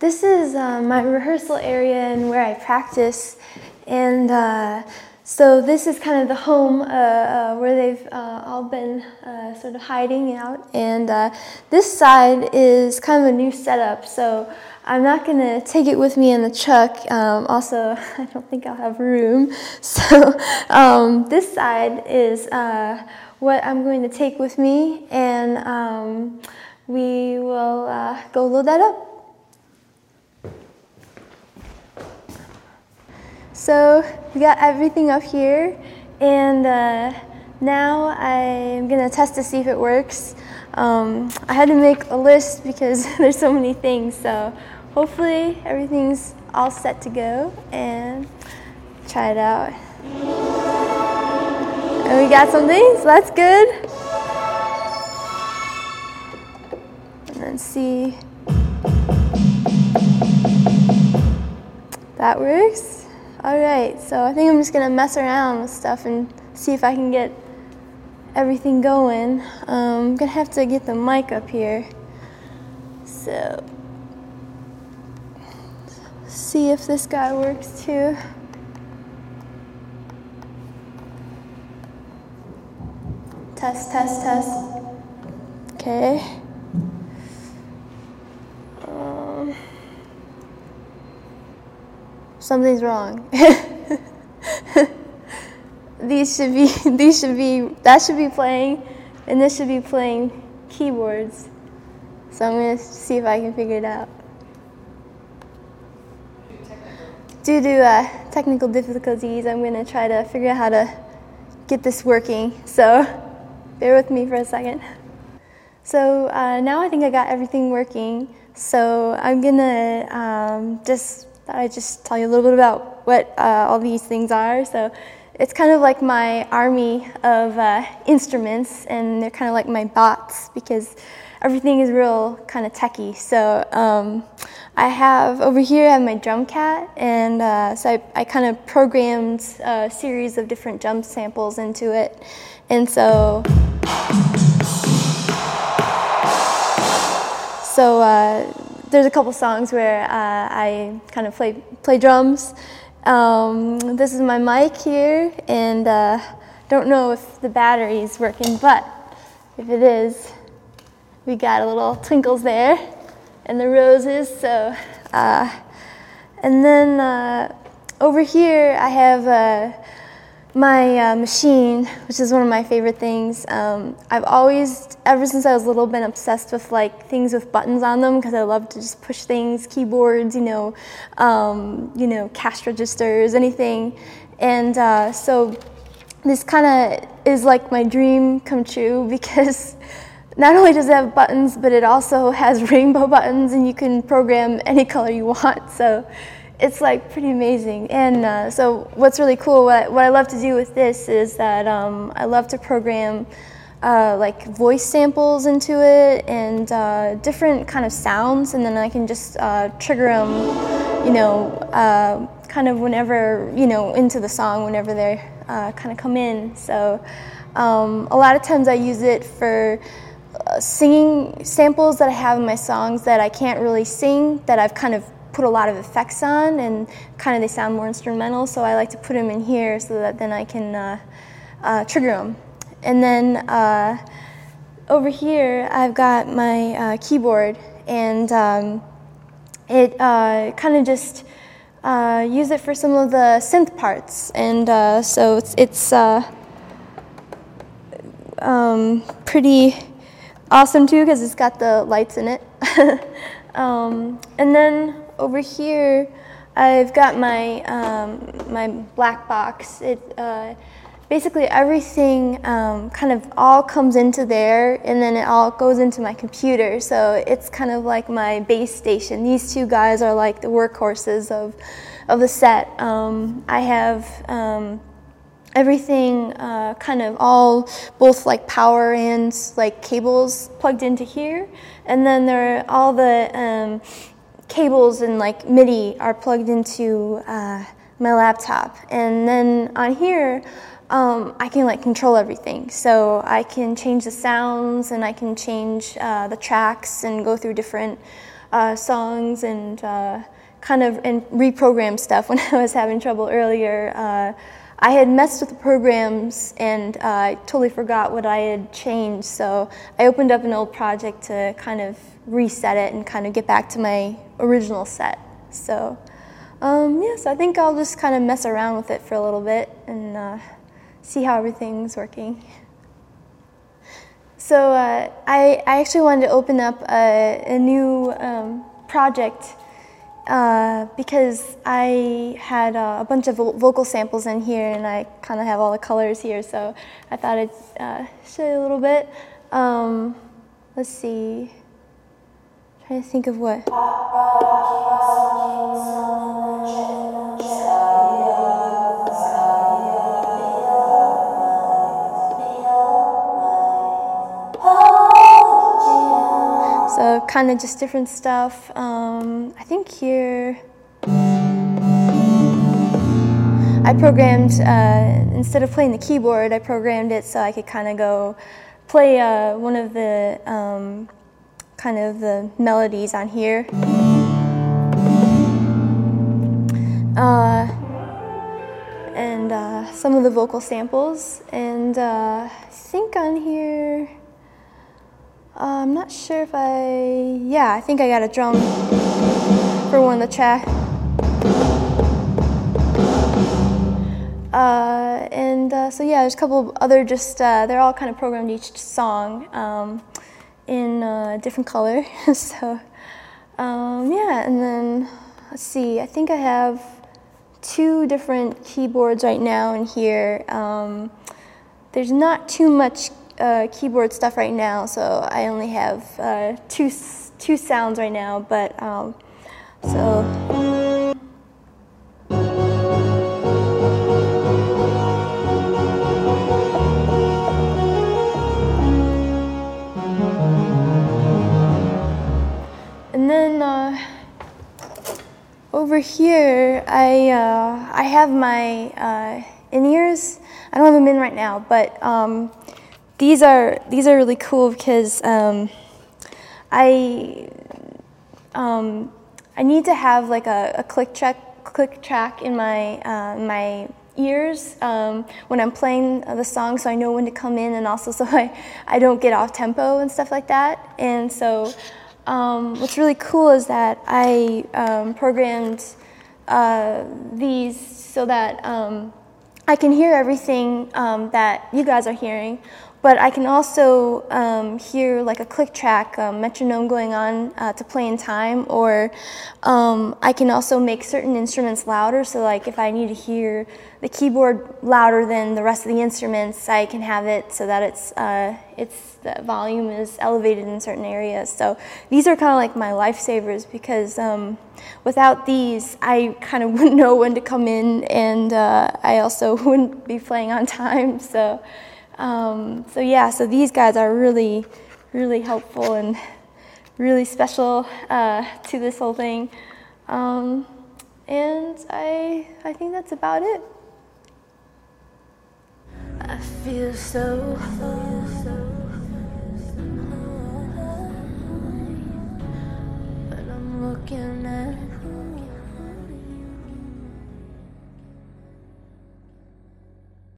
This is uh, my rehearsal area and where I practice. And uh, so this is kind of the home uh, uh where they've uh, all been uh, sort of hiding out. And this side is kind of a new setup. So I'm not going to take it with me in the truck. Um, also, I don't think I'll have room. So um, this side is what I'm going to take with me. And um, we will go load that up. So we got everything up here, and uh, now I'm gonna test to see if it works. Um, I had to make a list because there's so many things, so hopefully everything's all set to go and try it out. And we got some things, so that's good. And then see. That works. All right, so I think I'm just gonna mess around with stuff and see if I can get everything going. Um, I'm gonna have to get the mic up here. So, see if this guy works too. Test, test, test. Okay. Something's wrong. these should be these should be that should be playing and this should be playing keyboards. So I'm gonna see if I can figure it out. Due to uh, technical difficulties, I'm gonna try to figure out how to get this working. So bear with me for a second. So uh, now I think I got everything working. So I'm gonna um, just I just tell you a little bit about what uh, all these things are. So it's kind of like my army of uh, instruments, and they're kind of like my bots because everything is real kind of techy. So um, I have over here I have my drumKAT, and uh, so I, I kind of programmed a series of different drum samples into it, and so. So uh, there's a couple songs where uh, I kind of play play drums. Um, this is my mic here, and uh, don't know if the battery is working, but if it is, we got a little twinkles there, and the roses. So, uh, and then uh, over here I have uh, my uh, machine, which is one of my favorite things. Um, I've always, ever since I was little, been obsessed with like things with buttons on them because I love to just push things, keyboards, you know, um, you know, cash registers, anything. And uh, so this kind of is like my dream come true because not only does it have buttons, but it also has rainbow buttons, and you can program any color you want. So it's like pretty amazing. And uh, so what's really cool, what, what I love to do with this is that um, I love to program uh, like voice samples into it and uh, different kind of sounds, and then I can just uh, trigger them, you know, uh, kind of whenever, you know, into the song whenever they uh, kind of come in. So um, a lot of times I use it for singing samples that I have in my songs that I can't really sing that I've kind of put a lot of effects on and kind of they sound more instrumental so I like to put them in here so that then I can uh, uh, trigger them. And then uh, over here I've got my uh, keyboard and um, it uh, kind of just uh, use it for some of the synth parts and so it's, it's um, pretty awesome too because it's got the lights in it. um, and then over here, I've got my um, my black box. It uh, basically everything um, kind of all comes into there, and then it all goes into my computer. So it's kind of like my base station. These two guys are like the workhorses of of the set. Um, I have um, everything uh, kind of all both like power and like cables plugged into here and then there are all the um, cables and like MIDI are plugged into uh, my laptop. And then on here, um, I can like control everything. So I can change the sounds and I can change uh, the tracks and go through different uh, songs and uh, kind of and reprogram stuff when I was having trouble earlier. I had messed with the programs and uh, I totally forgot what I had changed. So I opened up an old project to kind of reset it and kind of get back to my original set. So um, yeah, so I think I'll just kind of mess around with it for a little bit and uh, see how everything's working. So uh, I, I actually wanted to open up a, a new um, project uh, because I had uh, a bunch of vo vocal samples in here and I kind of have all the colors here, so I thought I'd uh, show you a little bit. Um, let's see. I'm trying to think of what. So kind of just different stuff. Um, I think here I programmed, uh, instead of playing the keyboard, I programmed it so I could kind of go play uh, one of the um, kind of the melodies on here. Uh, and uh, some of the vocal samples. And uh, I think on here, uh, I'm not sure if I, yeah, I think I got a drum for one of the track. Uh, and uh, so yeah, there's a couple of other just, uh, they're all kind of programmed each song um, in a different color. so um, yeah, and then let's see, I think I have two different keyboards right now in here. Um, there's not too much uh, keyboard stuff right now, so I only have uh, two two sounds right now. But um, so. And then uh, over here, I uh, I have my uh, in ears. I don't have them in right now, but um, these are these are really cool because um, I um, I need to have like a, a, click track click track in my uh, my ears um, when I'm playing the song, so I know when to come in, and also so I I don't get off tempo and stuff like that. And so um, what's really cool is that I um, programmed uh, these so that um, I can hear everything um, that you guys are hearing but I can also um, hear like a click track um, metronome going on uh, to play in time, or um, I can also make certain instruments louder. So, like if I need to hear the keyboard louder than the rest of the instruments, I can have it so that it's uh, it's the volume is elevated in certain areas. So these are kind of like my lifesavers because um, without these, I kind of wouldn't know when to come in, and uh, I also wouldn't be playing on time. So. Um, so yeah, so these guys are really, really helpful and really special uh, to this whole thing. Um, and I, I think that's about it. I feel so. Looking at.